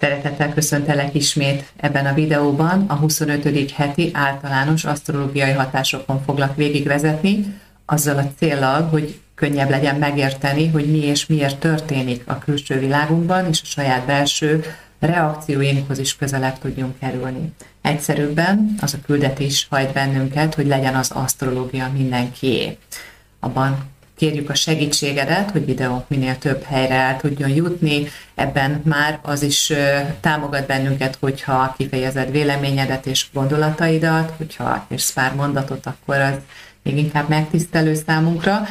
Szeretettel köszöntelek ismét ebben a videóban. A 25. heti általános asztrológiai hatásokon foglak végigvezetni, azzal a célral, hogy könnyebb legyen megérteni, hogy mi és miért történik a külső világunkban, és a saját belső reakcióinkhoz is közelebb tudjunk kerülni. Egyszerűbben az a küldetés hajt bennünket, hogy legyen az asztrológia mindenkié. Abban kérjük a segítségedet, hogy videónk minél több helyre el tudjon jutni. Ebben már az is támogat bennünket, hogyha kifejezed véleményedet és gondolataidat, hogyha és pár mondatot, akkor az még inkább megtisztelő számunkra,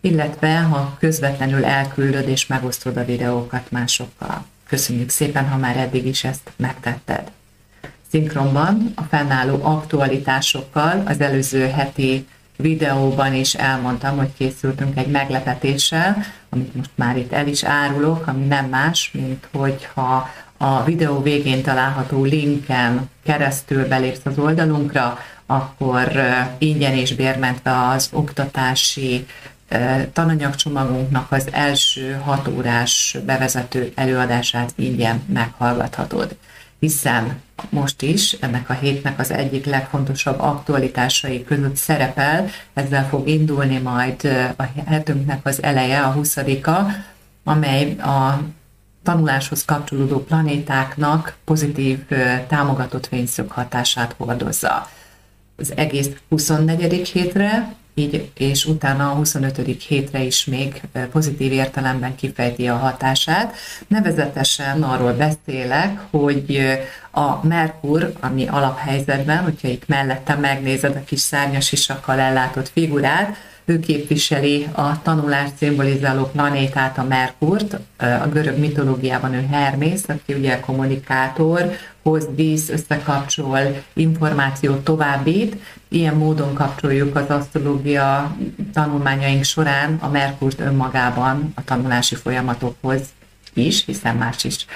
illetve ha közvetlenül elküldöd és megosztod a videókat másokkal. Köszönjük szépen, ha már eddig is ezt megtetted. Szinkronban a fennálló aktualitásokkal az előző heti videóban is elmondtam, hogy készültünk egy meglepetéssel, amit most már itt el is árulok, ami nem más, mint hogyha a videó végén található linken keresztül belépsz az oldalunkra, akkor ingyen és bérmentve az oktatási tananyagcsomagunknak az első hat órás bevezető előadását ingyen meghallgathatod. Hiszen most is ennek a hétnek az egyik legfontosabb aktualitásai között szerepel, ezzel fog indulni majd a hetünknek az eleje, a 20-a, amely a tanuláshoz kapcsolódó planétáknak pozitív támogatott fényszög hatását hordozza. Az egész 24. hétre így, és utána a 25. hétre is még pozitív értelemben kifejti a hatását. Nevezetesen arról beszélek, hogy a Merkur, ami alaphelyzetben, hogyha itt mellette megnézed a kis szárnyas isakkal ellátott figurát, ő képviseli a tanulást szimbolizáló planétát, a Merkurt, a görög mitológiában ő Hermész, aki ugye kommunikátor, hoz, víz, összekapcsol, információt továbbít. Ilyen módon kapcsoljuk az asztrológia tanulmányaink során a Merkurt önmagában a tanulási folyamatokhoz is, hiszen más is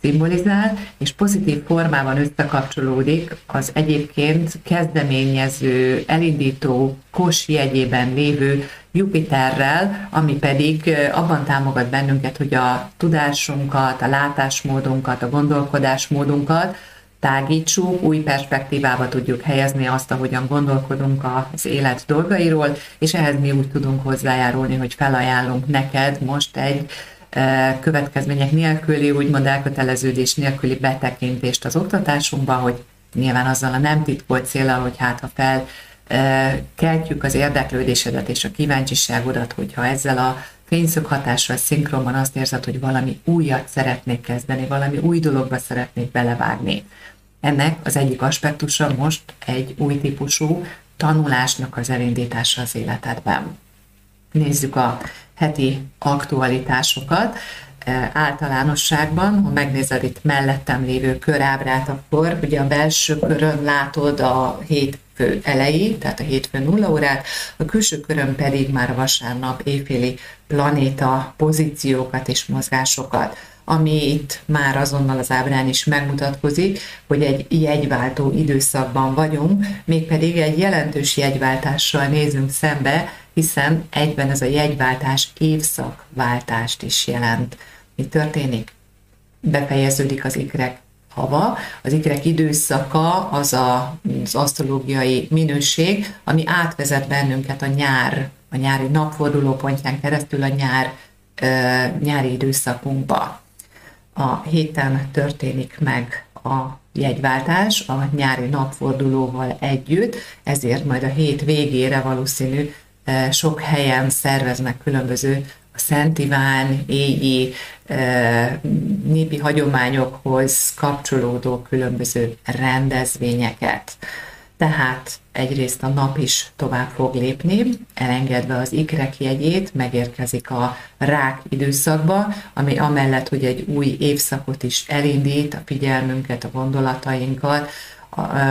szimbolizál, és pozitív formában összekapcsolódik az egyébként kezdeményező, elindító kos jegyében lévő Jupiterrel, ami pedig abban támogat bennünket, hogy a tudásunkat, a látásmódunkat, a gondolkodásmódunkat tágítsuk, új perspektívába tudjuk helyezni azt, ahogyan gondolkodunk az élet dolgairól, és ehhez mi úgy tudunk hozzájárulni, hogy felajánlunk neked most egy következmények nélküli, úgymond elköteleződés nélküli betekintést az oktatásunkba, hogy nyilván azzal a nem titkolt célral, hogy hát ha fel keltjük az érdeklődésedet és a kíváncsiságodat, hogyha ezzel a fényszög hatással szinkronban azt érzed, hogy valami újat szeretnék kezdeni, valami új dologba szeretnék belevágni. Ennek az egyik aspektusa most egy új típusú tanulásnak az elindítása az életedben. Nézzük a heti aktualitásokat. E, általánosságban, ha megnézed itt mellettem lévő körábrát, akkor ugye a belső körön látod a hétfő elejé, tehát a hétfő nulla órát, a külső körön pedig már vasárnap éjféli planéta pozíciókat és mozgásokat ami itt már azonnal az ábrán is megmutatkozik, hogy egy jegyváltó időszakban vagyunk, mégpedig egy jelentős jegyváltással nézünk szembe, hiszen egyben ez a jegyváltás évszakváltást is jelent. Mi történik? Befejeződik az ikrek hava, az ikrek időszaka az a, az asztrológiai minőség, ami átvezet bennünket a nyár, a nyári napforduló pontján keresztül a nyár, ö, nyári időszakunkba. A héten történik meg a jegyváltás a nyári napfordulóval együtt, ezért majd a hét végére valószínű sok helyen szerveznek különböző a Szent Iván, égi népi hagyományokhoz kapcsolódó különböző rendezvényeket. Tehát egyrészt a nap is tovább fog lépni, elengedve az ikrek jegyét, megérkezik a rák időszakba, ami amellett, hogy egy új évszakot is elindít, a figyelmünket, a gondolatainkat,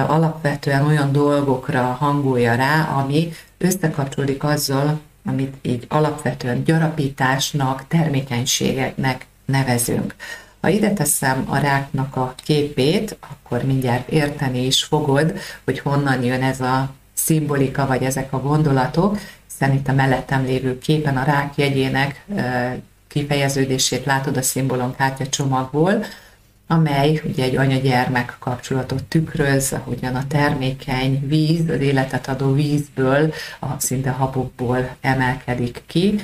alapvetően olyan dolgokra hangolja rá, ami összekapcsolódik azzal, amit így alapvetően gyarapításnak, termékenységeknek nevezünk. Ha ide teszem a ráknak a képét, akkor mindjárt érteni is fogod, hogy honnan jön ez a szimbolika, vagy ezek a gondolatok, hiszen a mellettem lévő képen a rák jegyének kifejeződését látod a szimbolon kártya csomagból, amely ugye egy anya-gyermek kapcsolatot tükröz, ahogyan a termékeny víz, az életet adó vízből, a szinte habokból emelkedik ki.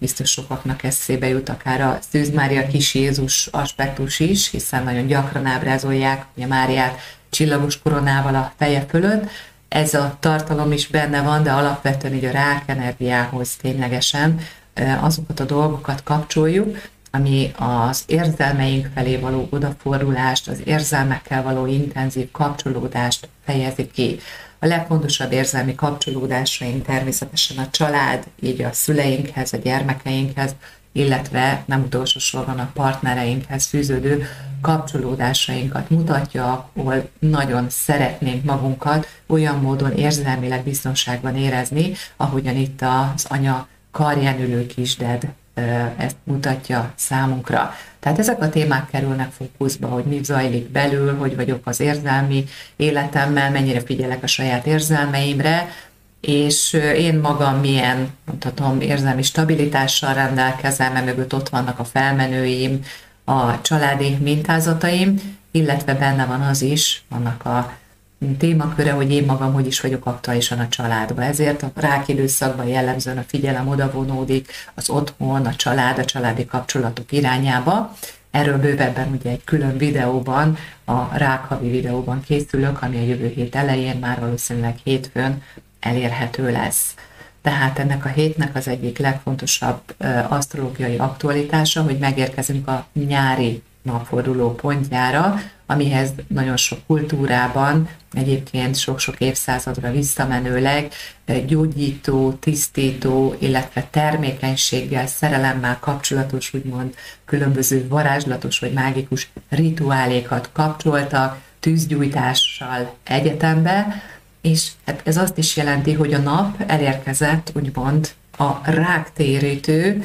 Biztos sokaknak eszébe jut akár a Szűz Mária kis Jézus aspektus is, hiszen nagyon gyakran ábrázolják ugye Máriát csillagos koronával a feje fölött. Ez a tartalom is benne van, de alapvetően így a rák energiához ténylegesen azokat a dolgokat kapcsoljuk, ami az érzelmeink felé való odafordulást, az érzelmekkel való intenzív kapcsolódást fejezi ki. A legfontosabb érzelmi kapcsolódásaink természetesen a család, így a szüleinkhez, a gyermekeinkhez, illetve nem utolsó sorban a partnereinkhez fűződő kapcsolódásainkat mutatja, ahol nagyon szeretnénk magunkat olyan módon érzelmileg biztonságban érezni, ahogyan itt az anya karján ülő kisded ezt mutatja számunkra. Tehát ezek a témák kerülnek fókuszba, hogy mi zajlik belül, hogy vagyok az érzelmi életemmel, mennyire figyelek a saját érzelmeimre, és én magam milyen, mondhatom, érzelmi stabilitással rendelkezem, mert mögött ott vannak a felmenőim, a családi mintázataim, illetve benne van az is, vannak a témaköre, hogy én magam hogy is vagyok aktuálisan a családban. Ezért a rák időszakban jellemzően a figyelem odavonódik az otthon, a család, a családi kapcsolatok irányába. Erről bővebben ugye egy külön videóban, a rákhavi videóban készülök, ami a jövő hét elején, már valószínűleg hétfőn elérhető lesz. Tehát ennek a hétnek az egyik legfontosabb asztrológiai aktualitása, hogy megérkezünk a nyári napforduló pontjára, amihez nagyon sok kultúrában, egyébként sok-sok évszázadra visszamenőleg gyógyító, tisztító, illetve termékenységgel, szerelemmel kapcsolatos, úgymond különböző varázslatos vagy mágikus rituálékat kapcsoltak, tűzgyújtással egyetembe, és hát ez azt is jelenti, hogy a nap elérkezett, úgymond a ráktérítő,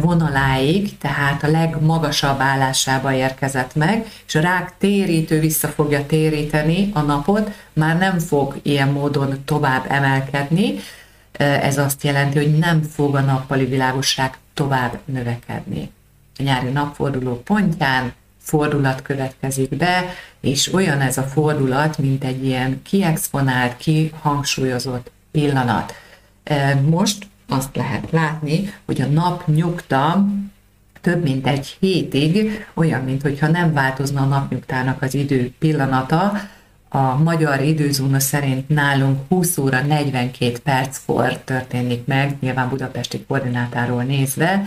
vonaláig, tehát a legmagasabb állásába érkezett meg, és a rák térítő vissza fogja téríteni a napot, már nem fog ilyen módon tovább emelkedni, ez azt jelenti, hogy nem fog a nappali világosság tovább növekedni. A nyári napforduló pontján fordulat következik be, és olyan ez a fordulat, mint egy ilyen kiexponált, kihangsúlyozott pillanat. Most azt lehet látni, hogy a nap nyugta több mint egy hétig, olyan, mintha nem változna a napnyugtának az idő pillanata, a magyar időzóna szerint nálunk 20 óra 42 perckor történik meg, nyilván budapesti koordinátáról nézve,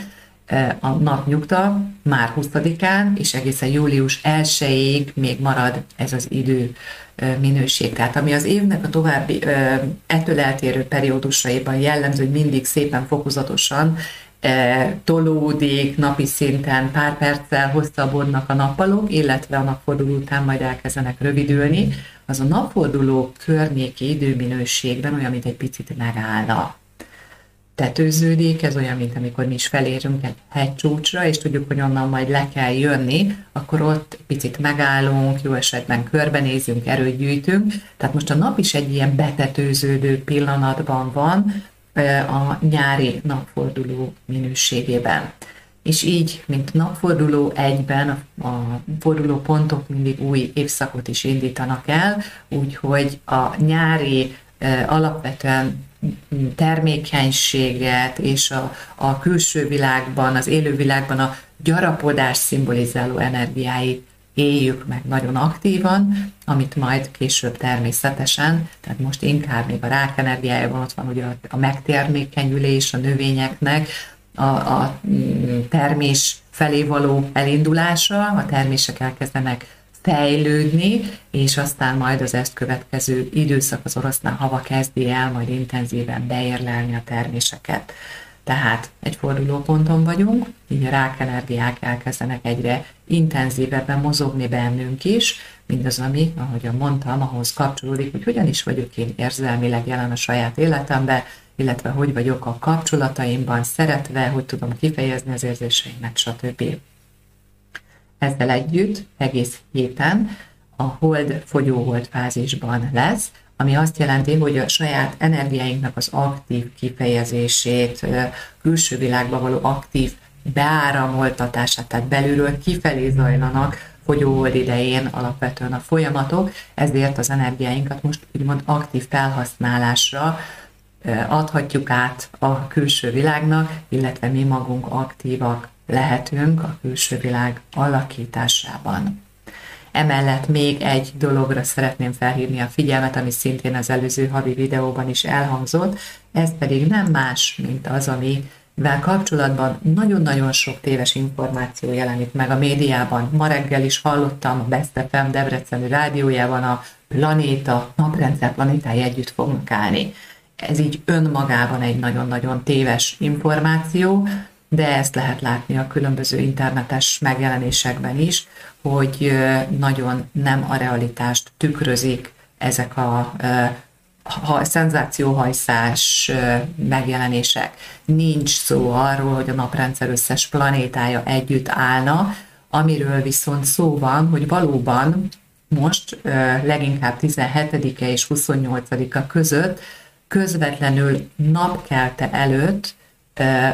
a napnyugta már 20-án, és egészen július 1-ig még marad ez az idő minőség. Tehát ami az évnek a további ettől eltérő periódusaiban jellemző, hogy mindig szépen fokozatosan tolódik napi szinten, pár perccel hosszabbodnak a nappalok, illetve a napforduló után majd elkezdenek rövidülni, az a napforduló környéki időminőségben olyan, mint egy picit megállna tetőződik, ez olyan, mint amikor mi is felérünk egy hegycsúcsra, és tudjuk, hogy onnan majd le kell jönni, akkor ott picit megállunk, jó esetben körbenézünk, erőt gyűjtünk. Tehát most a nap is egy ilyen betetőződő pillanatban van a nyári napforduló minőségében. És így, mint napforduló egyben, a forduló pontok mindig új évszakot is indítanak el, úgyhogy a nyári alapvetően termékenységet és a, a külső világban, az élő világban a gyarapodás szimbolizáló energiáit éljük meg nagyon aktívan, amit majd később természetesen, tehát most inkább még a rák energiájában ott van ugye a, a megtermékenyülés a növényeknek, a, a mm, termés felé való elindulása, a termések elkezdenek fejlődni, és aztán majd az ezt következő időszak az orosznál hava kezdi el majd intenzíven beérlelni a terméseket. Tehát egy fordulóponton vagyunk, így a rákenergiák elkezdenek egyre intenzívebben mozogni bennünk is, mindaz, ami, ahogy mondtam, ahhoz kapcsolódik, hogy hogyan is vagyok én érzelmileg jelen a saját életemben, illetve hogy vagyok a kapcsolataimban szeretve, hogy tudom kifejezni az érzéseimet, stb. Ezzel együtt egész héten a hold fogyóhold fázisban lesz, ami azt jelenti, hogy a saját energiáinknak az aktív kifejezését, külső világba való aktív beáramoltatását, tehát belülről kifelé zajlanak fogyóhold idején alapvetően a folyamatok, ezért az energiáinkat most úgymond aktív felhasználásra adhatjuk át a külső világnak, illetve mi magunk aktívak lehetünk a külső világ alakításában. Emellett még egy dologra szeretném felhívni a figyelmet, ami szintén az előző havi videóban is elhangzott, ez pedig nem más, mint az, ami vel kapcsolatban nagyon-nagyon sok téves információ jelenik meg a médiában. Ma reggel is hallottam a Best FM Debreceni rádiójában a planéta, naprendszer planetái együtt fognak állni. Ez így önmagában egy nagyon-nagyon téves információ, de ezt lehet látni a különböző internetes megjelenésekben is, hogy nagyon nem a realitást tükrözik ezek a ha, szenzációhajszás megjelenések. Nincs szó arról, hogy a naprendszer összes planétája együtt állna, amiről viszont szó van, hogy valóban most leginkább 17-e és 28-a között közvetlenül napkelte előtt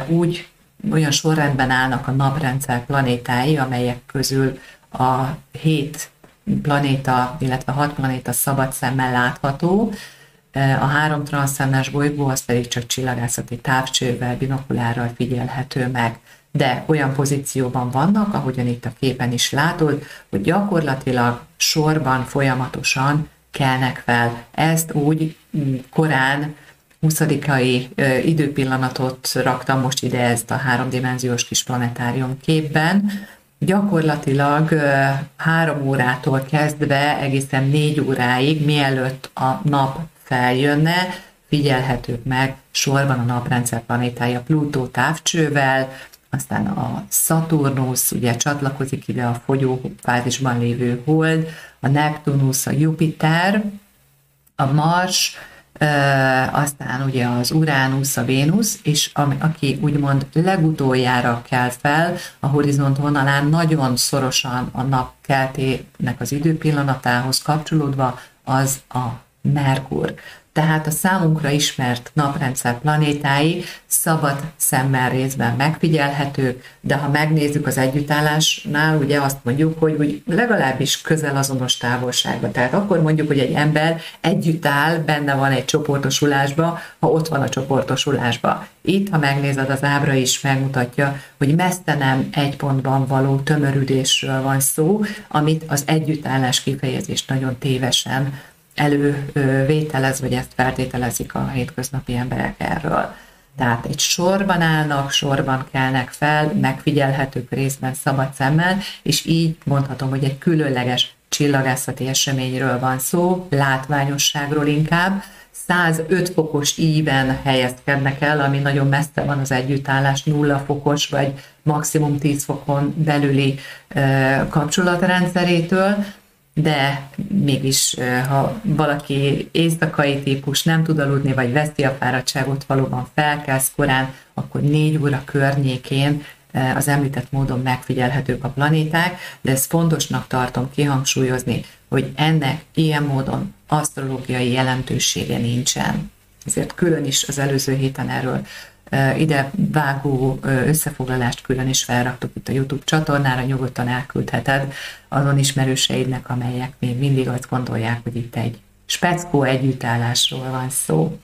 úgy olyan sorrendben állnak a naprendszer planétái, amelyek közül a hét planéta, illetve hat planéta szabad szemmel látható, a három transzcendens bolygó az pedig csak csillagászati távcsővel, binokulárral figyelhető meg. De olyan pozícióban vannak, ahogyan itt a képen is látod, hogy gyakorlatilag sorban folyamatosan kelnek fel. Ezt úgy korán 20 időpillanatot raktam most ide ezt a háromdimenziós kis planetárium képben. Gyakorlatilag három órától kezdve egészen négy óráig, mielőtt a nap feljönne, figyelhetők meg sorban a naprendszer planétája Plutó távcsővel, aztán a Saturnus ugye csatlakozik ide a fogyó fázisban lévő hold, a Neptunus, a Jupiter, a Mars, aztán ugye az Uránusz, a Vénusz, és ami, aki úgymond legutoljára kell fel a horizont vonalán, nagyon szorosan a nap keltének az időpillanatához kapcsolódva, az a Merkur. Tehát a számunkra ismert naprendszer planétái szabad szemmel részben megfigyelhetők, de ha megnézzük az együttállásnál, ugye azt mondjuk, hogy úgy legalábbis közel azonos távolságban. Tehát akkor mondjuk, hogy egy ember együtt áll, benne van egy csoportosulásba, ha ott van a csoportosulásba. Itt, ha megnézed, az ábra is megmutatja, hogy messze nem egy pontban való tömörülésről van szó, amit az együttállás kifejezés nagyon tévesen elővételez, vagy ezt feltételezik a hétköznapi emberek erről. Tehát egy sorban állnak, sorban kelnek fel, megfigyelhetők részben szabad szemmel, és így mondhatom, hogy egy különleges csillagászati eseményről van szó, látványosságról inkább, 105 fokos íven helyezkednek el, ami nagyon messze van az együttállás, nulla fokos vagy maximum 10 fokon belüli kapcsolatrendszerétől, de mégis, ha valaki éjszakai típus nem tud aludni, vagy veszi a fáradtságot, valóban felkelsz korán, akkor négy óra környékén az említett módon megfigyelhetők a planéták, de ezt fontosnak tartom kihangsúlyozni, hogy ennek ilyen módon asztrológiai jelentősége nincsen. Ezért külön is az előző héten erről ide vágó összefoglalást külön is felraktuk itt a YouTube csatornára, nyugodtan elküldheted azon ismerőseidnek, amelyek még mindig azt gondolják, hogy itt egy speckó együttállásról van szó.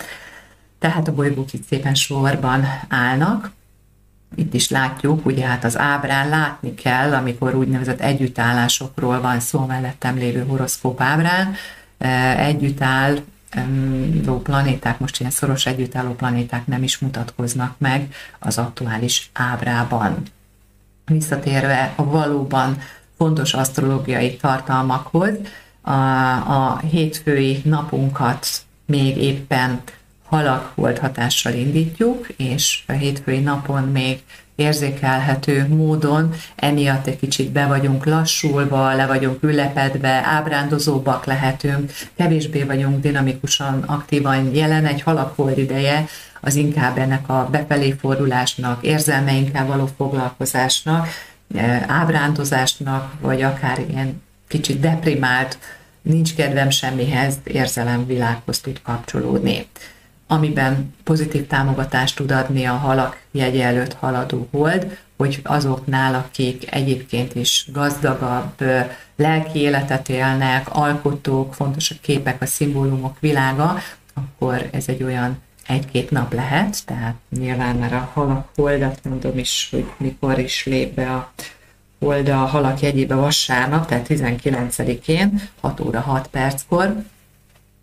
Tehát a bolygók itt szépen sorban állnak, itt is látjuk, ugye hát az ábrán látni kell, amikor úgynevezett együttállásokról van szó mellettem lévő horoszkóp ábrán, együtt áll álló planéták, most ilyen szoros együttálló planéták nem is mutatkoznak meg az aktuális ábrában. Visszatérve a valóban fontos asztrológiai tartalmakhoz, a, a hétfői napunkat még éppen halak volt hatással indítjuk, és a hétfői napon még érzékelhető módon, emiatt egy kicsit be vagyunk lassulva, le vagyunk ülepedve, ábrándozóbbak lehetünk, kevésbé vagyunk dinamikusan, aktívan jelen, egy halakhold ideje, az inkább ennek a befelé fordulásnak, érzelmeinkkel való foglalkozásnak, e, ábrándozásnak, vagy akár ilyen kicsit deprimált, nincs kedvem semmihez, érzelemvilághoz tud kapcsolódni. Amiben pozitív támogatást tud adni a halak jegye előtt haladó hold, hogy azoknál, akik egyébként is gazdagabb lelki életet élnek, alkotók, fontos a képek, a szimbólumok világa, akkor ez egy olyan egy-két nap lehet, tehát nyilván már a halak holdat mondom is, hogy mikor is lép be a hold a halak jegyébe vasárnap, tehát 19-én, 6 óra 6 perckor,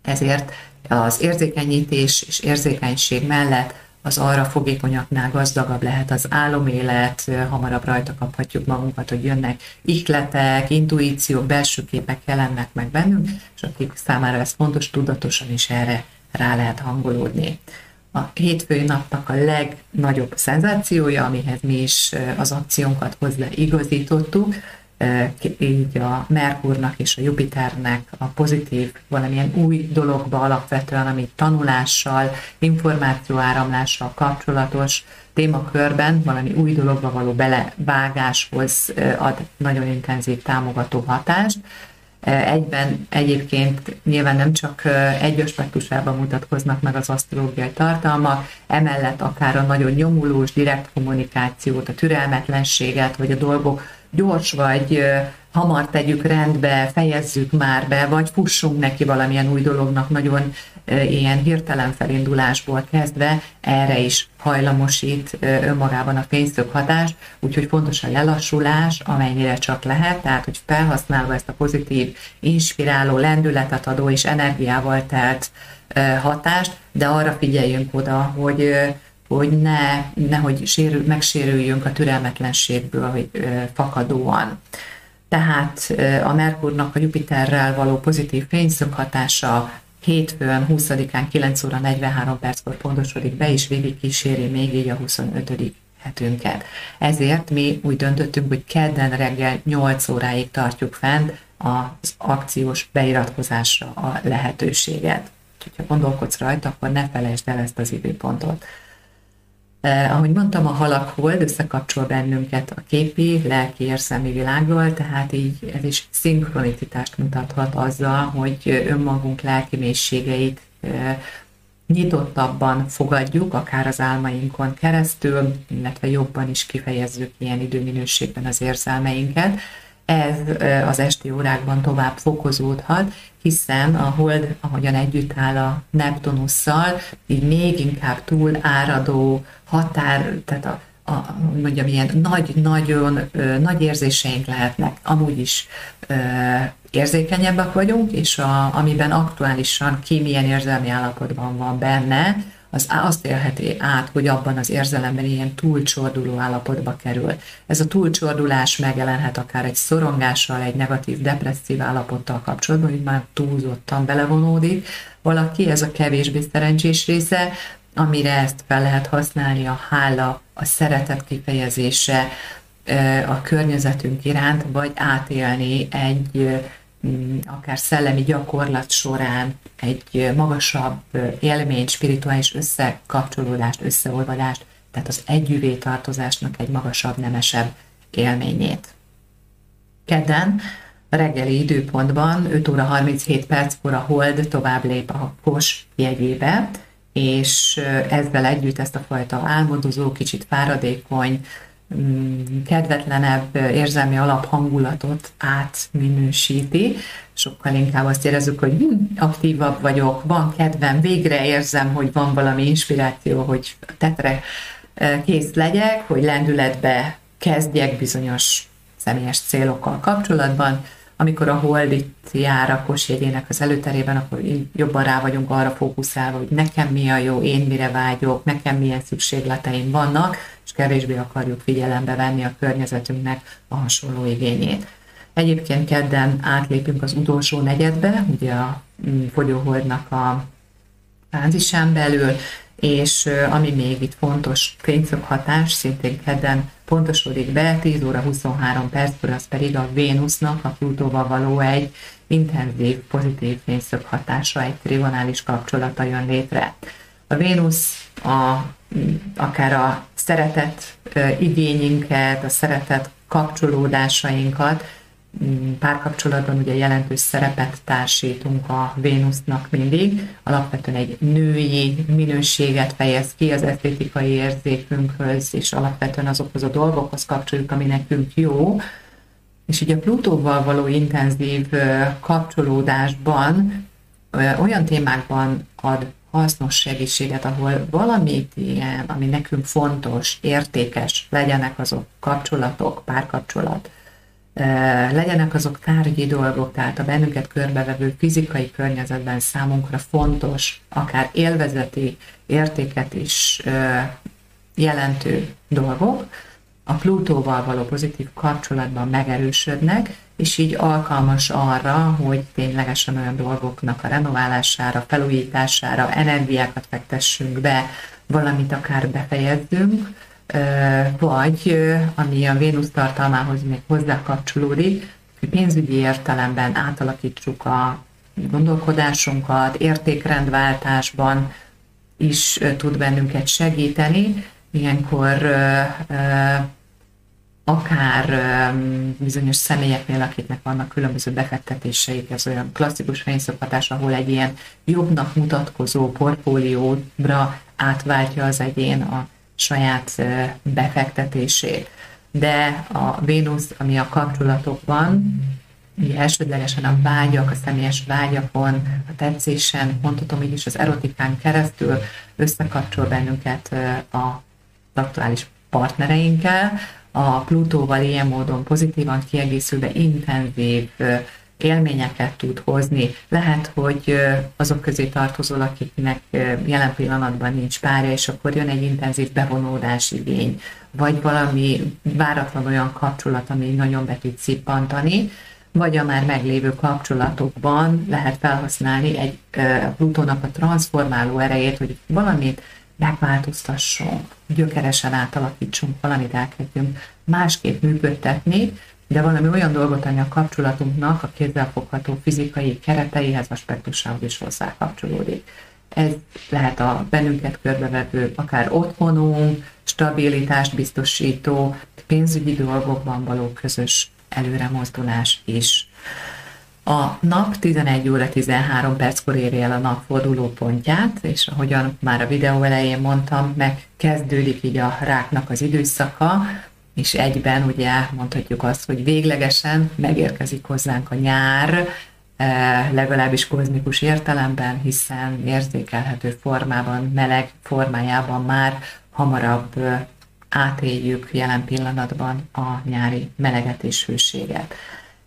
ezért az érzékenyítés és érzékenység mellett az arra fogékonyaknál gazdagabb lehet az álomélet, hamarabb rajta kaphatjuk magunkat, hogy jönnek ihletek, intuíciók, belső képek jelennek meg bennünk, és akik számára ez fontos, tudatosan is erre rá lehet hangolódni. A hétfői napnak a legnagyobb szenzációja, amihez mi is az akciónkat hozzá igazítottuk, így a Merkurnak és a Jupiternek a pozitív valamilyen új dologba alapvetően, ami tanulással, információáramlással kapcsolatos témakörben valami új dologba való belevágáshoz ad nagyon intenzív támogató hatást. Egyben egyébként nyilván nem csak egy aspektusában mutatkoznak meg az asztrológiai tartalmak, emellett akár a nagyon nyomulós, direkt kommunikációt, a türelmetlenséget, vagy a dolgok gyors vagy hamar tegyük rendbe, fejezzük már be, vagy fussunk neki valamilyen új dolognak, nagyon ilyen hirtelen felindulásból kezdve erre is hajlamosít önmagában a fényszög hatás, úgyhogy fontos a lelassulás, amennyire csak lehet, tehát hogy felhasználva ezt a pozitív, inspiráló, lendületet adó és energiával telt hatást, de arra figyeljünk oda, hogy hogy ne, nehogy sérül, megsérüljünk a türelmetlenségből hogy, fakadóan. Tehát a Merkurnak a Jupiterrel való pozitív fényszög hatása hétfőn 20-án 9 óra 43 perckor pontosodik be, és végig kíséri még így a 25 hetünket. Ezért mi úgy döntöttünk, hogy kedden reggel 8 óráig tartjuk fent az akciós beiratkozásra a lehetőséget. Ha gondolkodsz rajta, akkor ne felejtsd el ezt az időpontot. Eh, ahogy mondtam, a halak hold összekapcsol bennünket a képi, lelki, érzelmi világgal, tehát így ez is szinkronicitást mutathat azzal, hogy önmagunk lelki mélységeit eh, nyitottabban fogadjuk, akár az álmainkon keresztül, illetve jobban is kifejezzük ilyen időminőségben az érzelmeinket. Ez az esti órákban tovább fokozódhat, hiszen a hold, ahogyan együtt áll a Neptunusszal, így még inkább túl áradó, határ, tehát a, a, mondjam, ilyen nagy, nagyon nagy érzéseink lehetnek, amúgy is ö, érzékenyebbek vagyunk, és a, amiben aktuálisan ki milyen érzelmi állapotban van benne, az azt élheti át, hogy abban az érzelemben ilyen túlcsorduló állapotba kerül. Ez a túlcsordulás megjelenhet akár egy szorongással, egy negatív, depresszív állapottal kapcsolatban, hogy már túlzottan belevonódik valaki, ez a kevésbé szerencsés része, amire ezt fel lehet használni, a hála, a szeretet kifejezése, a környezetünk iránt, vagy átélni egy akár szellemi gyakorlat során egy magasabb élményt, spirituális összekapcsolódást, összeolvadást, tehát az együvé tartozásnak egy magasabb, nemesebb élményét. Kedden reggeli időpontban 5 óra 37 perckor a hold tovább lép a kos jegyébe, és ezzel együtt ezt a fajta álmodozó, kicsit fáradékony, kedvetlenebb érzelmi alaphangulatot átminősíti. Sokkal inkább azt érezzük, hogy hm, aktívabb vagyok, van kedvem, végre érzem, hogy van valami inspiráció, hogy tetre e, kész legyek, hogy lendületbe kezdjek bizonyos személyes célokkal kapcsolatban, amikor a hold itt jár a kosjegyének az előterében, akkor jobban rá vagyunk arra fókuszálva, hogy nekem mi a jó, én mire vágyok, nekem milyen szükségleteim vannak, és kevésbé akarjuk figyelembe venni a környezetünknek a hasonló igényét. Egyébként kedden átlépünk az utolsó negyedbe, ugye a mm, fogyóholdnak a fázisán belül, és ami még itt fontos fényszög hatás, szintén kedden pontosodik be, 10 óra 23 perckor, az pedig a Vénusznak a Plutóval való egy intenzív, pozitív fényszög hatása, egy trigonális kapcsolata jön létre. A Vénusz a, akár a szeretet igényünket, a szeretet kapcsolódásainkat. Mm, párkapcsolatban ugye jelentős szerepet társítunk a Vénusznak mindig, alapvetően egy női minőséget fejez ki az esztétikai érzékünkhöz, és alapvetően azokhoz a dolgokhoz kapcsoljuk, ami nekünk jó, és így a Plutóval való intenzív kapcsolódásban olyan témákban ad hasznos segítséget, ahol valamit ilyen, ami nekünk fontos, értékes, legyenek azok kapcsolatok, párkapcsolat, legyenek azok tárgyi dolgok, tehát a bennünket körbevevő fizikai környezetben számunkra fontos, akár élvezeti értéket is jelentő dolgok, a Plutóval való pozitív kapcsolatban megerősödnek, és így alkalmas arra, hogy ténylegesen olyan dolgoknak a renoválására, felújítására, energiákat fektessünk be, valamit akár befejezzünk, vagy ami a Vénusz tartalmához még hozzá kapcsolódik, hogy pénzügyi értelemben átalakítsuk a gondolkodásunkat, értékrendváltásban is tud bennünket segíteni. Ilyenkor akár bizonyos személyeknél, akiknek vannak különböző befektetéseik, ez olyan klasszikus fényszokhatás, ahol egy ilyen jobbnak mutatkozó portfólióra átváltja az egyén a saját befektetését. De a Vénusz, ami a kapcsolatokban, ugye elsődlegesen a vágyak, a személyes vágyakon, a tetszésen, mondhatom így is az erotikán keresztül összekapcsol bennünket a aktuális partnereinkkel, a Plutóval ilyen módon pozitívan kiegészülve intenzív élményeket tud hozni. Lehet, hogy azok közé tartozol, akiknek jelen pillanatban nincs párja, és akkor jön egy intenzív bevonódás igény, vagy valami váratlan olyan kapcsolat, ami nagyon be tud szippantani, vagy a már meglévő kapcsolatokban lehet felhasználni egy Plutónak a transformáló erejét, hogy valamit megváltoztassunk, gyökeresen átalakítsunk, valamit elkezdjünk másképp működtetni, de valami olyan dolgot, ami a kapcsolatunknak a kézzelfogható fizikai kereteihez, aspektusához is hozzá kapcsolódik. Ez lehet a bennünket körbevevő, akár otthonunk, stabilitást biztosító, pénzügyi dolgokban való közös előremozdulás is. A nap 11 óra 13 perckor éri el a nap pontját, és ahogyan már a videó elején mondtam, meg kezdődik így a ráknak az időszaka, és egyben ugye mondhatjuk azt, hogy véglegesen megérkezik hozzánk a nyár, eh, legalábbis kozmikus értelemben, hiszen érzékelhető formában, meleg formájában már hamarabb eh, átéljük jelen pillanatban a nyári meleget és hőséget.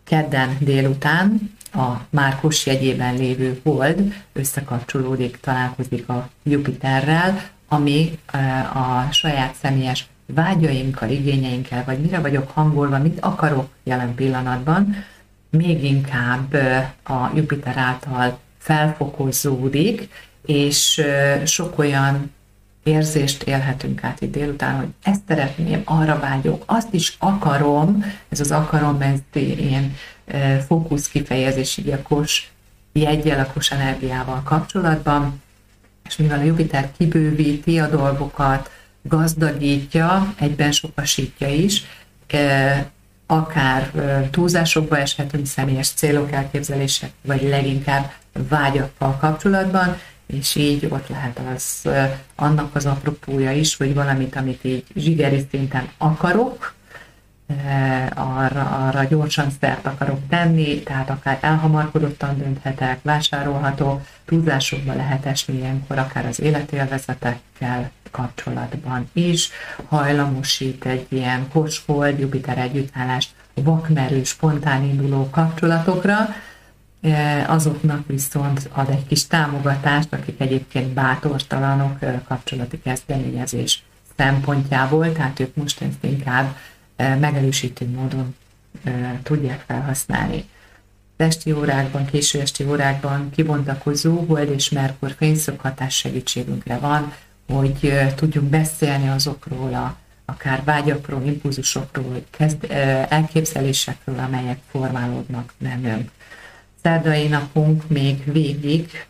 Kedden délután a Márkos jegyében lévő hold összekapcsolódik, találkozik a Jupiterrel, ami eh, a saját személyes vágyainkkal, igényeinkkel, vagy mire vagyok hangolva, mit akarok jelen pillanatban, még inkább a Jupiter által felfokozódik, és sok olyan érzést élhetünk át itt délután, hogy ezt szeretném, arra vágyok, azt is akarom, ez az akarom, ez ilyen fókusz kifejezés, így a kos jegyel, a kos energiával kapcsolatban, és mivel a Jupiter kibővíti a dolgokat, gazdagítja, egyben sokasítja is, akár túlzásokba eshetünk személyes célok, elképzelések, vagy leginkább vágyakkal kapcsolatban, és így ott lehet az annak az apropója is, hogy valamit, amit így zsigeri szinten akarok, arra, arra gyorsan szert akarok tenni, tehát akár elhamarkodottan dönthetek, vásárolható, túlzásokba lehet esni ilyenkor, akár az életélvezetekkel kapcsolatban is, hajlamosít egy ilyen kosfold, Jupiter együttállást vakmerő, spontán induló kapcsolatokra, azoknak viszont ad egy kis támogatást, akik egyébként bátortalanok kapcsolati kezdeményezés szempontjából, tehát ők most ezt inkább megerősítő módon tudják felhasználni. Esti órákban, késő esti órákban kibontakozó Hold és Merkur fényszokhatás segítségünkre van, hogy tudjunk beszélni azokról a akár vágyakról, impulzusokról, kezd, elképzelésekről, amelyek formálódnak bennünk. Szerdai napunk még végig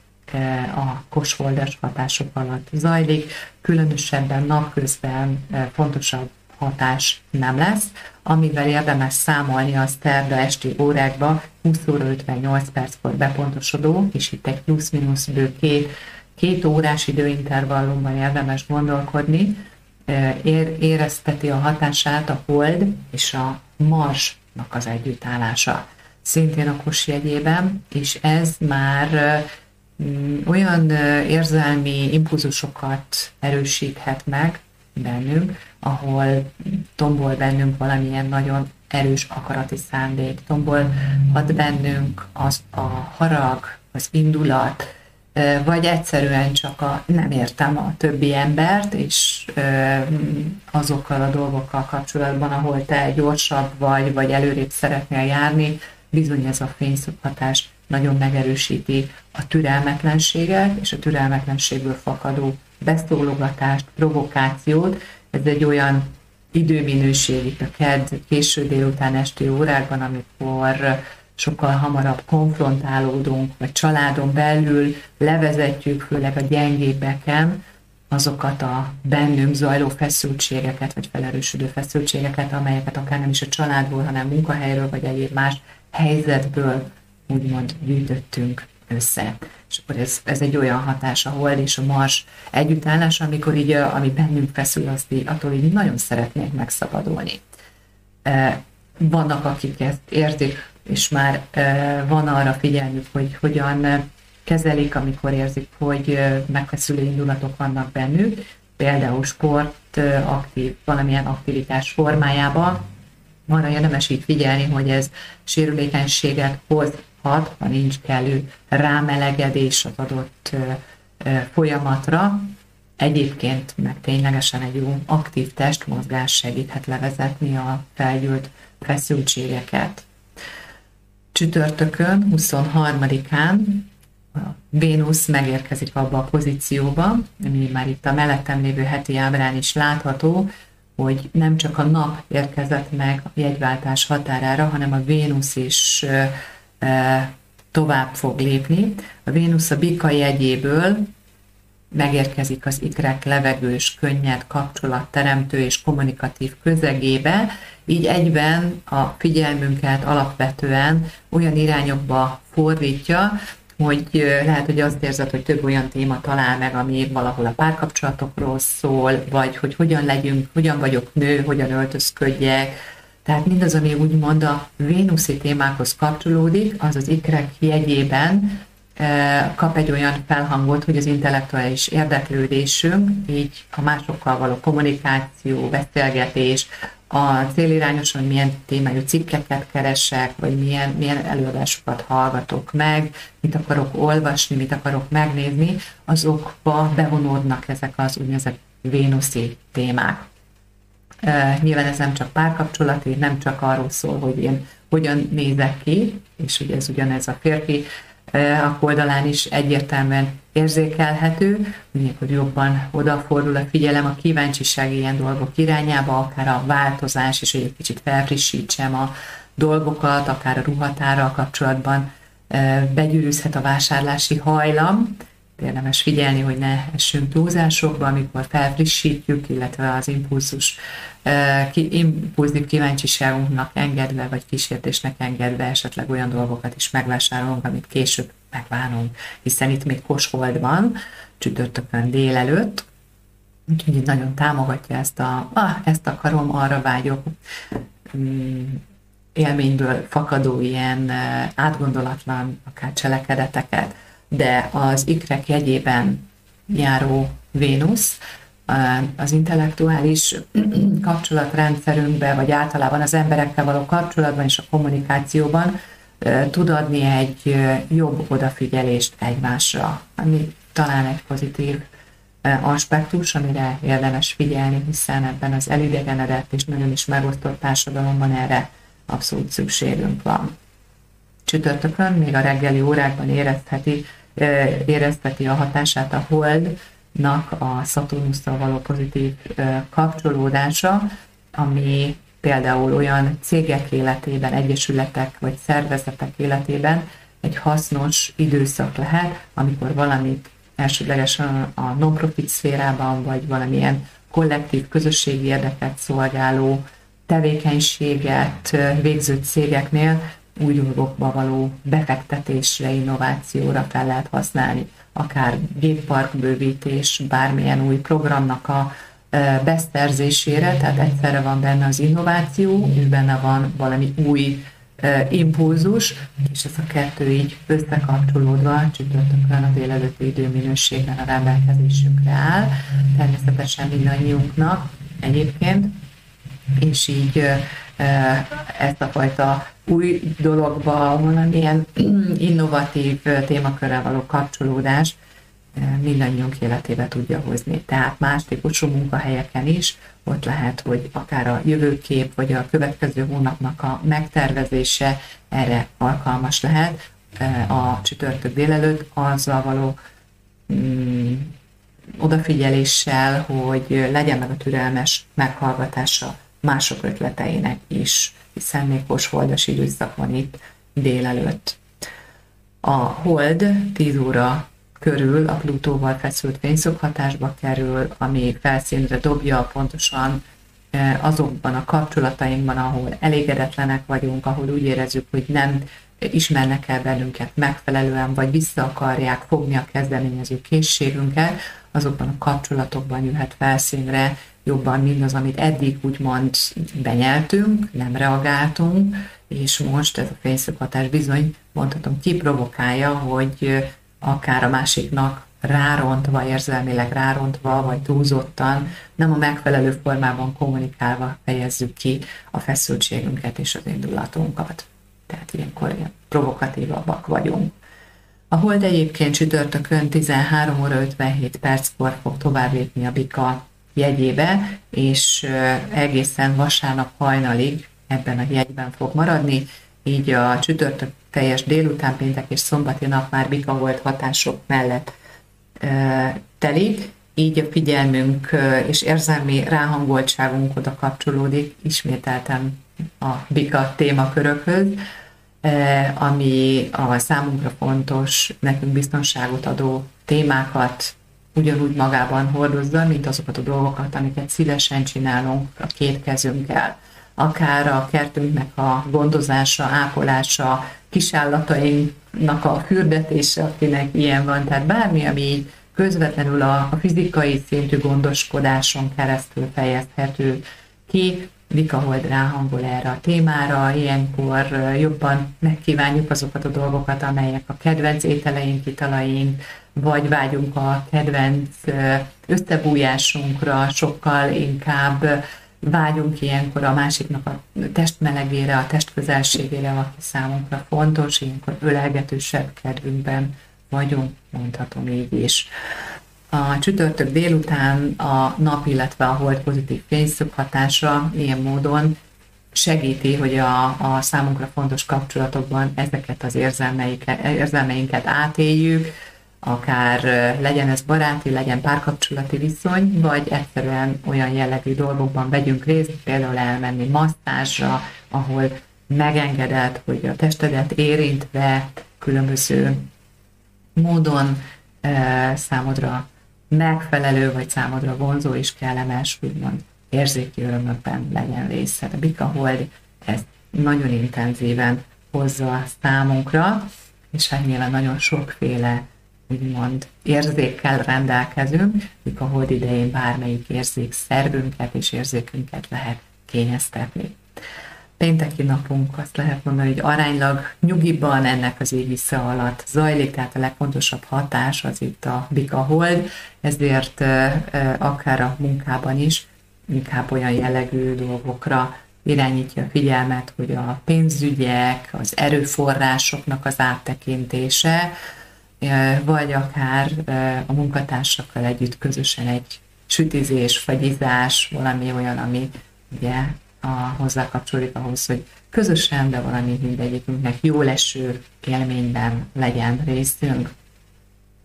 a kosholdas hatások alatt zajlik, különösebben napközben fontosabb hatás nem lesz. Amivel érdemes számolni, az terda esti órákba 20 óra 58 perckor bepontosodó, és itt egy plusz-minusz bő két, két órás időintervallumban érdemes gondolkodni, ér, érezteti a hatását a hold és a marsnak az együttállása. Szintén a kos jegyében, és ez már olyan érzelmi impulzusokat erősíthet meg bennünk, ahol tombol bennünk valamilyen nagyon erős akarati szándék, tombolhat bennünk az a harag, az indulat, vagy egyszerűen csak a nem értem a többi embert, és azokkal a dolgokkal kapcsolatban, ahol te gyorsabb vagy, vagy előrébb szeretnél járni, bizony ez a fényszokhatás nagyon megerősíti a türelmetlenséget, és a türelmetlenségből fakadó beszólogatást, provokációt. Ez egy olyan időminőség itt a KED késő délután esti órákban, amikor sokkal hamarabb konfrontálódunk, vagy családon belül levezetjük, főleg a gyengébbeken, azokat a bennünk zajló feszültségeket, vagy felerősödő feszültségeket, amelyeket akár nem is a családból, hanem munkahelyről, vagy egyéb más helyzetből úgymond gyűjtöttünk össze. És akkor ez, ez egy olyan hatás, a hold és a mars együttállás, amikor így, ami bennünk feszül, azt így, attól így nagyon szeretnék megszabadulni. Vannak, akik ezt érzik, és már van arra figyelmük, hogy hogyan kezelik, amikor érzik, hogy megfeszülő indulatok vannak bennük, például sport, aktív, valamilyen aktivitás formájában. Arra érdemes így figyelni, hogy ez sérülékenységet hozhat, ha nincs kellő rámelegedés az adott folyamatra. Egyébként meg ténylegesen egy jó aktív testmozgás segíthet levezetni a felgyűlt feszültségeket csütörtökön, 23-án a Vénusz megérkezik abba a pozícióba, ami már itt a mellettem lévő heti ábrán is látható, hogy nem csak a nap érkezett meg a jegyváltás határára, hanem a Vénusz is tovább fog lépni. A Vénusz a Bika jegyéből megérkezik az ikrek levegős, könnyed, kapcsolatteremtő és kommunikatív közegébe, így egyben a figyelmünket alapvetően olyan irányokba fordítja, hogy lehet, hogy azt érzed, hogy több olyan téma talál meg, ami valahol a párkapcsolatokról szól, vagy hogy hogyan legyünk, hogyan vagyok nő, hogyan öltözködjek, tehát mindaz, ami úgymond a vénuszi témákhoz kapcsolódik, az az ikrek jegyében kap egy olyan felhangot, hogy az intellektuális érdeklődésünk, így a másokkal való kommunikáció, beszélgetés, a célirányosan, hogy milyen témájú cikkeket keresek, vagy milyen, milyen előadásokat hallgatok meg, mit akarok olvasni, mit akarok megnézni, azokba bevonódnak ezek az úgynevezett vénuszi témák. Uh, nyilván ez nem csak párkapcsolati, nem csak arról szól, hogy én hogyan nézek ki, és ugye ez ugyanez a férfi a oldalán is egyértelműen érzékelhető, hogy jobban odafordul a figyelem a kíváncsiság ilyen dolgok irányába, akár a változás, és hogy egy kicsit felfrissítsem a dolgokat, akár a ruhatára kapcsolatban begyűrűzhet a vásárlási hajlam, érdemes figyelni, hogy ne essünk túlzásokba, amikor felfrissítjük, illetve az impulzus, impulzív kíváncsiságunknak engedve, vagy kísértésnek engedve esetleg olyan dolgokat is megvásárolunk, amit később megvárunk, hiszen itt még koshold van, csütörtökön délelőtt, úgyhogy nagyon támogatja ezt a, ah, ezt akarom, arra vágyok, mm, élményből fakadó ilyen átgondolatlan akár cselekedeteket, de az ikrek jegyében járó Vénusz az intellektuális kapcsolatrendszerünkbe, vagy általában az emberekkel való kapcsolatban és a kommunikációban tud adni egy jobb odafigyelést egymásra, ami talán egy pozitív aspektus, amire érdemes figyelni, hiszen ebben az elidegenedett és nagyon is megosztott társadalomban erre abszolút szükségünk van. Csütörtökön még a reggeli órákban érezheti érezteti a hatását a holdnak a Szaturnusszal való pozitív kapcsolódása, ami például olyan cégek életében, egyesületek vagy szervezetek életében egy hasznos időszak lehet, amikor valamit elsődlegesen a non-profit szférában, vagy valamilyen kollektív közösségi érdeket szolgáló tevékenységet végző cégeknél új dolgokba való befektetésre, innovációra fel lehet használni, akár gépparkbővítés, bármilyen új programnak a beszerzésére, tehát egyszerre van benne az innováció, és benne van valami új impulzus, és ez a kettő így összekapcsolódva csütörtökön a délelőtti időminőségben a rendelkezésünkre áll. Természetesen mindannyiunknak egyébként, és így ezt a fajta új dologba, valamilyen innovatív témakörrel való kapcsolódás mindannyiunk életébe tudja hozni. Tehát más típusú munkahelyeken is ott lehet, hogy akár a jövőkép, vagy a következő hónapnak a megtervezése erre alkalmas lehet. A csütörtök délelőtt azzal való mm, odafigyeléssel, hogy legyen meg a türelmes meghallgatása mások ötleteinek is, hiszen még holdas időszak van itt délelőtt. A hold 10 óra körül a Plutóval feszült fényszokhatásba kerül, ami felszínre dobja pontosan e, azokban a kapcsolatainkban, ahol elégedetlenek vagyunk, ahol úgy érezzük, hogy nem ismernek el bennünket megfelelően, vagy vissza akarják fogni a kezdeményező készségünket, azokban a kapcsolatokban jöhet felszínre jobban mindaz, amit eddig úgymond benyeltünk, nem reagáltunk, és most ez a fényszokhatás bizony, mondhatom, kiprovokálja, hogy akár a másiknak rárontva, érzelmileg rárontva, vagy túlzottan, nem a megfelelő formában kommunikálva fejezzük ki a feszültségünket és az indulatunkat. Tehát ilyenkor ilyen provokatívabbak vagyunk. A hold egyébként csütörtökön 13 óra 57 perckor fog tovább lépni a Bika jegyébe, és egészen vasárnap hajnalig ebben a jegyben fog maradni, így a csütörtök teljes délután, péntek és szombati nap már Bika volt hatások mellett telik, így a figyelmünk és érzelmi ráhangoltságunk oda kapcsolódik ismételten a Bika témakörökhöz, ami a számunkra fontos, nekünk biztonságot adó témákat ugyanúgy magában hordozza, mint azokat a dolgokat, amiket szívesen csinálunk a két kezünkkel. Akár a kertünknek a gondozása, ápolása, kisállatainknak a fürdetése, akinek ilyen van, tehát bármi, ami közvetlenül a, a fizikai szintű gondoskodáson keresztül fejezhető ki, Vika Hold ráhangol erre a témára, ilyenkor jobban megkívánjuk azokat a dolgokat, amelyek a kedvenc ételeink, italaink, vagy vágyunk a kedvenc összebújásunkra, sokkal inkább vágyunk ilyenkor a másiknak a testmelegére, a testközelségére, aki számunkra fontos, ilyenkor ölelgetősebb kedvünkben vagyunk, mondhatom így is. A csütörtök délután a nap, illetve a hold pozitív fényszöghatása ilyen módon segíti, hogy a, a számunkra fontos kapcsolatokban ezeket az érzelmeinket átéljük, akár legyen ez baráti, legyen párkapcsolati viszony, vagy egyszerűen olyan jellegű dolgokban vegyünk részt, például elmenni masszázsra, ahol megengedett, hogy a testedet érintve különböző módon e, számodra megfelelő, vagy számodra vonzó és kellemes, úgymond érzéki örömökben legyen része. A Bika Hold ezt nagyon intenzíven hozza számunkra, és hát nyilván nagyon sokféle úgymond érzékkel rendelkezünk, míg a hold idején bármelyik érzék szervünket és érzékünket lehet kényeztetni. Pénteki napunk azt lehet mondani, hogy aránylag nyugiban ennek az égisze alatt zajlik, tehát a legfontosabb hatás az itt a bika hold, ezért akár a munkában is inkább olyan jellegű dolgokra irányítja a figyelmet, hogy a pénzügyek, az erőforrásoknak az áttekintése, vagy akár a munkatársakkal együtt közösen egy sütizés, fagyizás, valami olyan, ami ugye a, hozzá kapcsolódik ahhoz, hogy közösen, de valami mindegyikünknek jó leső élményben legyen részünk.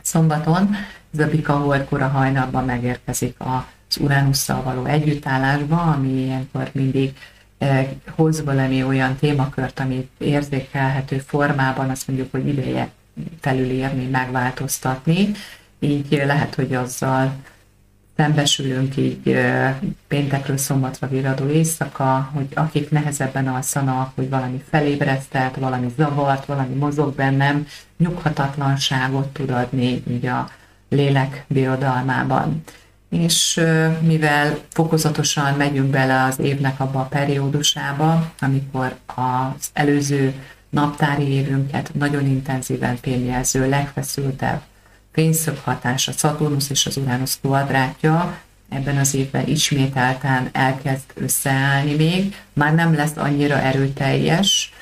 Szombaton ez a Bika holdkora hajnalban megérkezik az Uranusszal való együttállásba, ami ilyenkor mindig hoz valami olyan témakört, amit érzékelhető formában, azt mondjuk, hogy ideje felülírni, megváltoztatni, így lehet, hogy azzal szembesülünk így péntekről szombatra viradó éjszaka, hogy akik nehezebben alszanak, hogy valami felébresztett, valami zavart, valami mozog bennem, nyughatatlanságot tud adni így a lélek birodalmában. És mivel fokozatosan megyünk bele az évnek abba a periódusába, amikor az előző naptári évünket nagyon intenzíven fényjelző, legfeszültebb fényszög hatás, a Saturnus és az Uranus kvadrátja. Ebben az évben ismételten elkezd összeállni még, már nem lesz annyira erőteljes,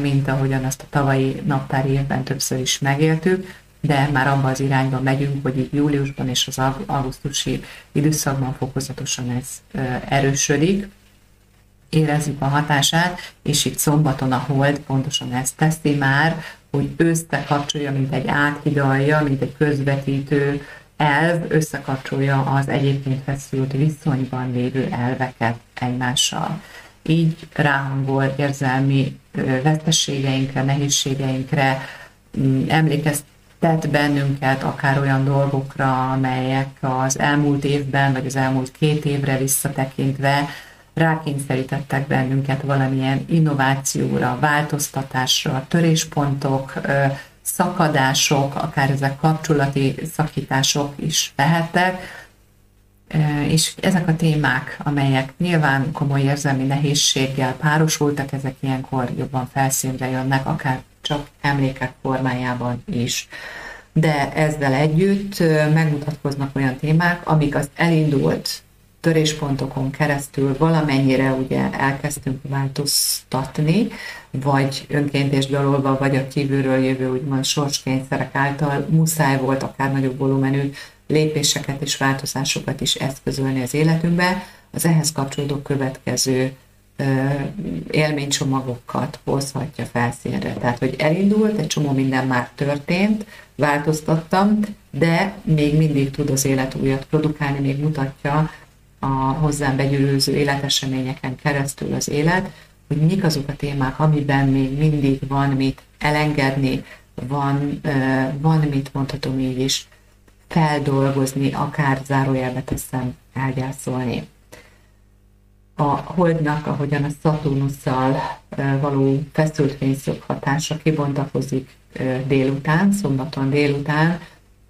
mint ahogyan azt a tavalyi naptári évben többször is megéltük, de már abban az irányba megyünk, hogy júliusban és az augusztusi időszakban fokozatosan ez erősödik, érezzük a hatását, és itt szombaton a hold pontosan ezt teszi már, hogy összekapcsolja, mint egy áthidalja, mint egy közvetítő elv, összekapcsolja az egyébként feszült viszonyban lévő elveket egymással. Így ráhangol érzelmi veszteségeinkre, nehézségeinkre, mm, emlékeztet bennünket akár olyan dolgokra, amelyek az elmúlt évben, vagy az elmúlt két évre visszatekintve rákényszerítettek bennünket valamilyen innovációra, változtatásra, töréspontok, szakadások, akár ezek kapcsolati szakítások is lehettek, és ezek a témák, amelyek nyilván komoly érzelmi nehézséggel párosultak, ezek ilyenkor jobban felszínre jönnek, akár csak emlékek formájában is. De ezzel együtt megmutatkoznak olyan témák, amik az elindult töréspontokon keresztül valamennyire ugye elkezdtünk változtatni, vagy önként és dalolva, vagy a kívülről jövő úgymond sorskényszerek által muszáj volt akár nagyobb volumenű lépéseket és változásokat is eszközölni az életünkbe, az ehhez kapcsolódó következő élménycsomagokat hozhatja felszínre. Tehát, hogy elindult, egy csomó minden már történt, változtattam, de még mindig tud az élet újat produkálni, még mutatja a hozzám begyűrűző életeseményeken keresztül az élet, hogy mik azok a témák, amiben még mindig van mit elengedni, van, van mit mondhatom így is feldolgozni, akár zárójelbe teszem elgyászolni. A holdnak, ahogyan a Szaturnusszal való feszült fényszög hatása kibontakozik délután, szombaton délután,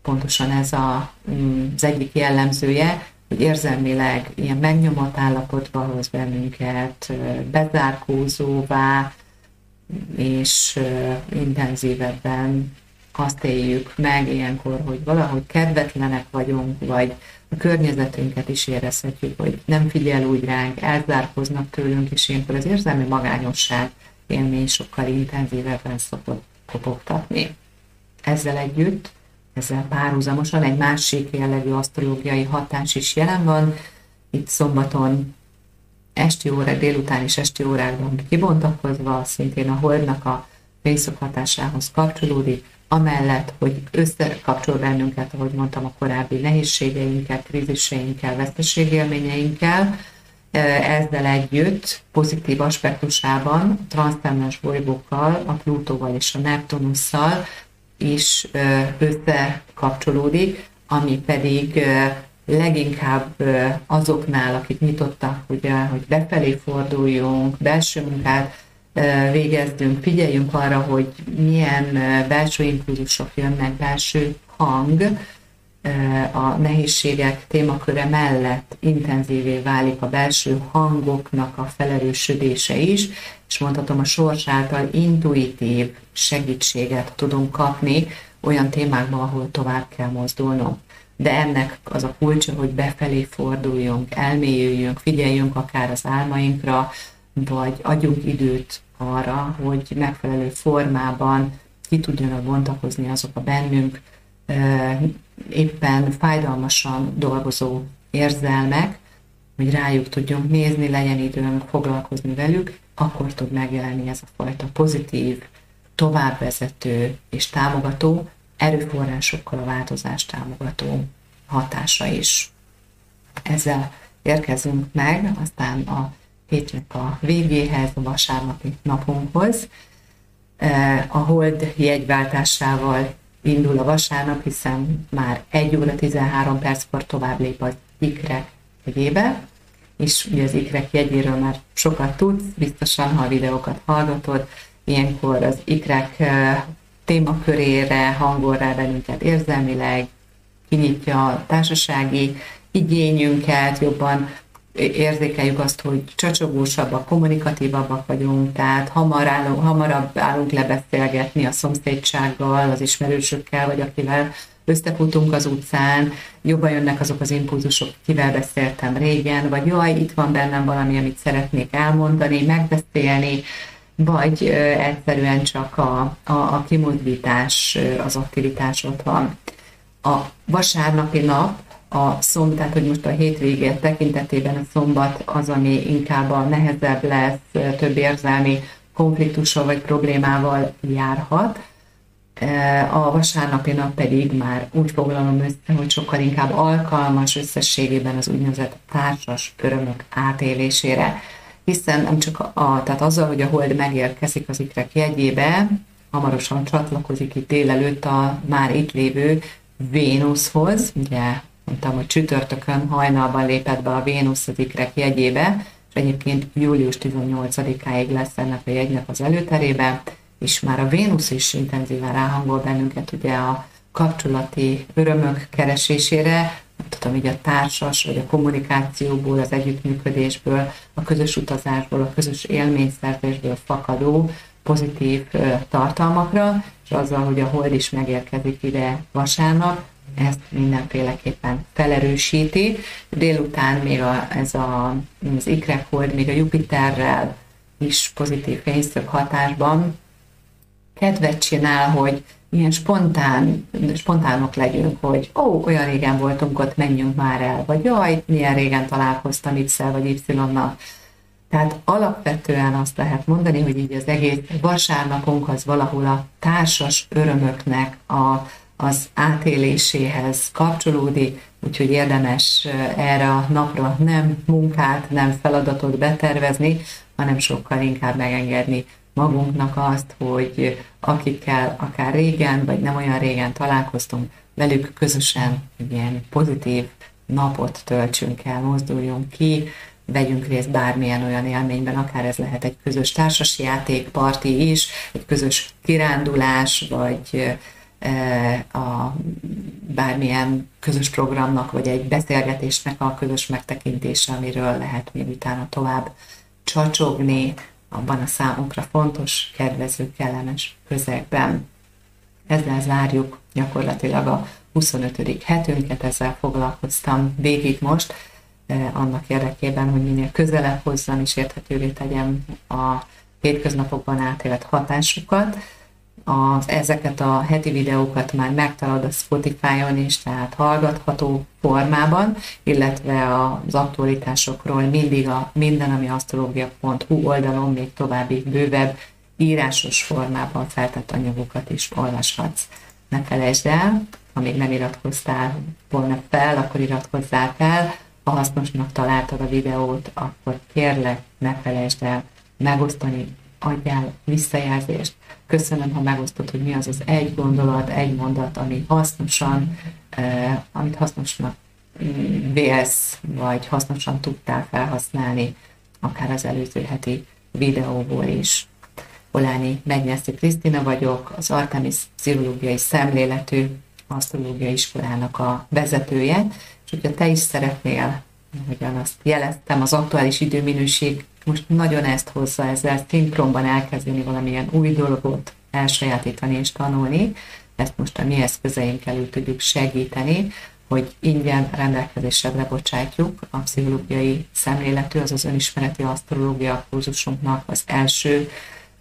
pontosan ez a, mm, az egyik jellemzője, hogy érzelmileg ilyen megnyomott állapotba hoz bennünket, bezárkózóvá, és intenzívebben azt éljük meg ilyenkor, hogy valahogy kedvetlenek vagyunk, vagy a környezetünket is érezhetjük, hogy nem figyel úgy ránk, elzárkoznak tőlünk, és ilyenkor az érzelmi magányosság élmény sokkal intenzívebben szokott kopogtatni. Ezzel együtt ezzel párhuzamosan egy másik jellegű asztrológiai hatás is jelen van. Itt szombaton esti órák, délután és esti órákban kibontakozva, szintén a holdnak a fényszok hatásához kapcsolódik, amellett, hogy összekapcsol bennünket, ahogy mondtam, a korábbi nehézségeinkkel, kríziseinkkel, veszteségélményeinkkel, ezzel együtt pozitív aspektusában a transzcendens bolygókkal, a Plutóval és a Neptunusszal is összekapcsolódik, ami pedig leginkább azoknál, akik nyitottak, ugye, hogy befelé forduljunk, belső munkát végezzünk, figyeljünk arra, hogy milyen belső impulzusok jönnek, belső hang, a nehézségek témaköre mellett intenzívé válik a belső hangoknak a felerősödése is, és mondhatom a sors által intuitív segítséget tudunk kapni olyan témákban, ahol tovább kell mozdulnunk. De ennek az a kulcsa, hogy befelé forduljunk, elmélyüljünk, figyeljünk akár az álmainkra, vagy adjunk időt arra, hogy megfelelő formában ki tudjanak bontakozni azok a bennünk éppen fájdalmasan dolgozó érzelmek, hogy rájuk tudjunk nézni, legyen időnk foglalkozni velük, akkor tud megjelenni ez a fajta pozitív, továbbvezető és támogató, erőforrásokkal a változást támogató hatása is. Ezzel érkezünk meg, aztán a hétnek a végéhez, a vasárnapi napunkhoz. A hold jegyváltásával indul a vasárnap, hiszen már 1 óra 13 perckor tovább lép a ikrek egyébe, és ugye az ikrek jegyéről már sokat tudsz, biztosan, ha a videókat hallgatod, ilyenkor az ikrek témakörére hangol rá bennünket érzelmileg, kinyitja a társasági igényünket, jobban érzékeljük azt, hogy csacsogósabbak, kommunikatívabbak vagyunk, tehát hamar állunk, hamarabb állunk lebeszélgetni a szomszédsággal, az ismerősökkel, vagy akivel összefutunk az utcán, jobban jönnek azok az impulzusok, kivel beszéltem régen, vagy jaj, itt van bennem valami, amit szeretnék elmondani, megbeszélni, vagy ö, egyszerűen csak a, a, a kimozdítás, az aktivitás ott van. A vasárnapi nap a szombat, tehát hogy most a hétvégé tekintetében a szombat az, ami inkább a nehezebb lesz, több érzelmi konfliktussal vagy problémával járhat. A vasárnapi nap pedig már úgy foglalom össze, hogy sokkal inkább alkalmas összességében az úgynevezett társas örömök átélésére. Hiszen nem csak a, tehát azzal, hogy a hold megérkezik az ikrek jegyébe, hamarosan csatlakozik itt délelőtt a már itt lévő Vénuszhoz, ugye mondtam, hogy csütörtökön hajnalban lépett be a Vénusz az ikrek jegyébe, és egyébként július 18-áig lesz ennek a jegynek az előterébe, és már a Vénusz is intenzíven ráhangol bennünket ugye a kapcsolati örömök keresésére, tudom, így a társas, vagy a kommunikációból, az együttműködésből, a közös utazásból, a közös élményszerzésből fakadó pozitív tartalmakra, és azzal, hogy a hold is megérkezik ide vasárnap, ezt mindenféleképpen felerősíti. Délután még a, ez a, az ikrekhold még a Jupiterrel is pozitív fényszög hatásban kedvet csinál, hogy ilyen spontán, spontánok legyünk, hogy ó, olyan régen voltunk ott, menjünk már el, vagy jaj, milyen régen találkoztam x vagy Y-nal. Tehát alapvetően azt lehet mondani, hogy így az egész vasárnapunk az valahol a társas örömöknek a, az átéléséhez kapcsolódik, úgyhogy érdemes erre a napra nem munkát, nem feladatot betervezni, hanem sokkal inkább megengedni magunknak azt, hogy akikkel akár régen, vagy nem olyan régen találkoztunk, velük közösen ilyen pozitív napot töltsünk el, mozduljunk ki, vegyünk részt bármilyen olyan élményben, akár ez lehet egy közös társasjáték, parti is, egy közös kirándulás, vagy a bármilyen közös programnak, vagy egy beszélgetésnek a közös megtekintése, amiről lehet még utána tovább csacsogni, abban a számunkra fontos, kedvező, kellemes közegben. Ezzel zárjuk gyakorlatilag a 25. hetünket, ezzel foglalkoztam végig most, annak érdekében, hogy minél közelebb hozzam és érthetővé tegyem a hétköznapokban átélt hatásukat, az, ezeket a heti videókat már megtalad a Spotify-on is, tehát hallgatható formában, illetve az aktualitásokról mindig a minden, ami asztrológia.hu oldalon még további bővebb írásos formában feltett anyagokat is olvashatsz. Ne felejtsd el, ha még nem iratkoztál volna fel, akkor iratkozzál fel. Ha hasznosnak találtad a videót, akkor kérlek, ne felejtsd el megosztani, adjál visszajelzést. Köszönöm, ha megosztod, hogy mi az az egy gondolat, egy mondat, ami hasznosan, eh, amit hasznosnak mm, vélsz, vagy hasznosan tudtál felhasználni, akár az előző heti videóból is. Oláni Megnyeszi Krisztina vagyok, az Artemis Pszichológiai Szemléletű Asztrológiai Iskolának a vezetője, és hogyha te is szeretnél, ahogyan azt jeleztem, az aktuális időminőség most nagyon ezt hozza ezzel szinkronban elkezdeni valamilyen új dolgot elsajátítani és tanulni, ezt most a mi eszközeinkkel elő tudjuk segíteni, hogy ingyen rendelkezésre lebocsátjuk a pszichológiai szemléletű, az az önismereti asztrológia kurzusunknak az első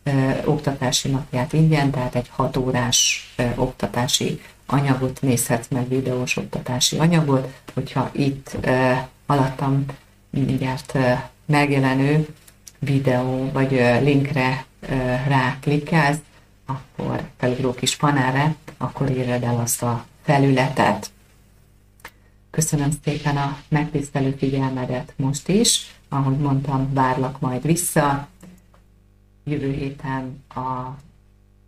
ö, oktatási napját ingyen, tehát egy hat órás ö, oktatási anyagot nézhetsz meg, videós oktatási anyagot, hogyha itt ö, alattam mindjárt megjelenő videó vagy linkre ráklikkelsz, akkor felugró kis panelre, akkor írd el azt a felületet. Köszönöm szépen a megtisztelő figyelmedet most is. Ahogy mondtam, várlak majd vissza. Jövő héten a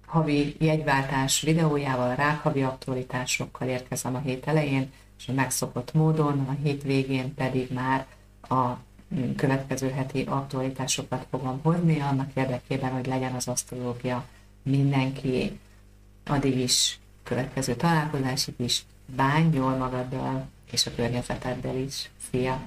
havi jegyváltás videójával, rákhavi aktualitásokkal érkezem a hét elején, és a megszokott módon, a hétvégén pedig már a következő heti aktualitásokat fogom hozni, annak érdekében, hogy legyen az asztrológia mindenki. Addig is, következő találkozásig is, bánj jól magaddal és a környezeteddel is. Szia!